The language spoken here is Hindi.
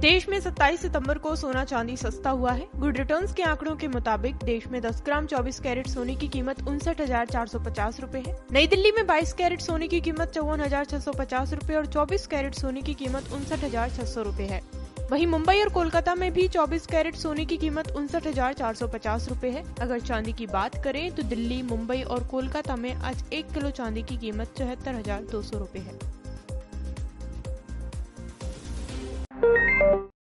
देश में 27 सितंबर को सोना चांदी सस्ता हुआ है। गुड रिटर्न्स के आंकड़ों के मुताबिक देश में 10 ग्राम 24 कैरेट सोने की कीमत उनसठ हज़ार चार सौ पचास रूपए है। नई दिल्ली में 22 कैरेट सोने की कीमत चौवन हज़ार छह सौ पचास रूपए और 24 कैरेट सोने की कीमत उनसठ हज़ार छह सौ रूपए है। वहीं मुंबई और कोलकाता में भी 24 कैरेट सोने की कीमत उनसठ हज़ार चार सौ पचास रूपए है। अगर चांदी की बात करें तो दिल्ली, मुंबई और कोलकाता में आज एक किलो चांदी की कीमत चौहत्तर हज़ार दो सौ रूपए है।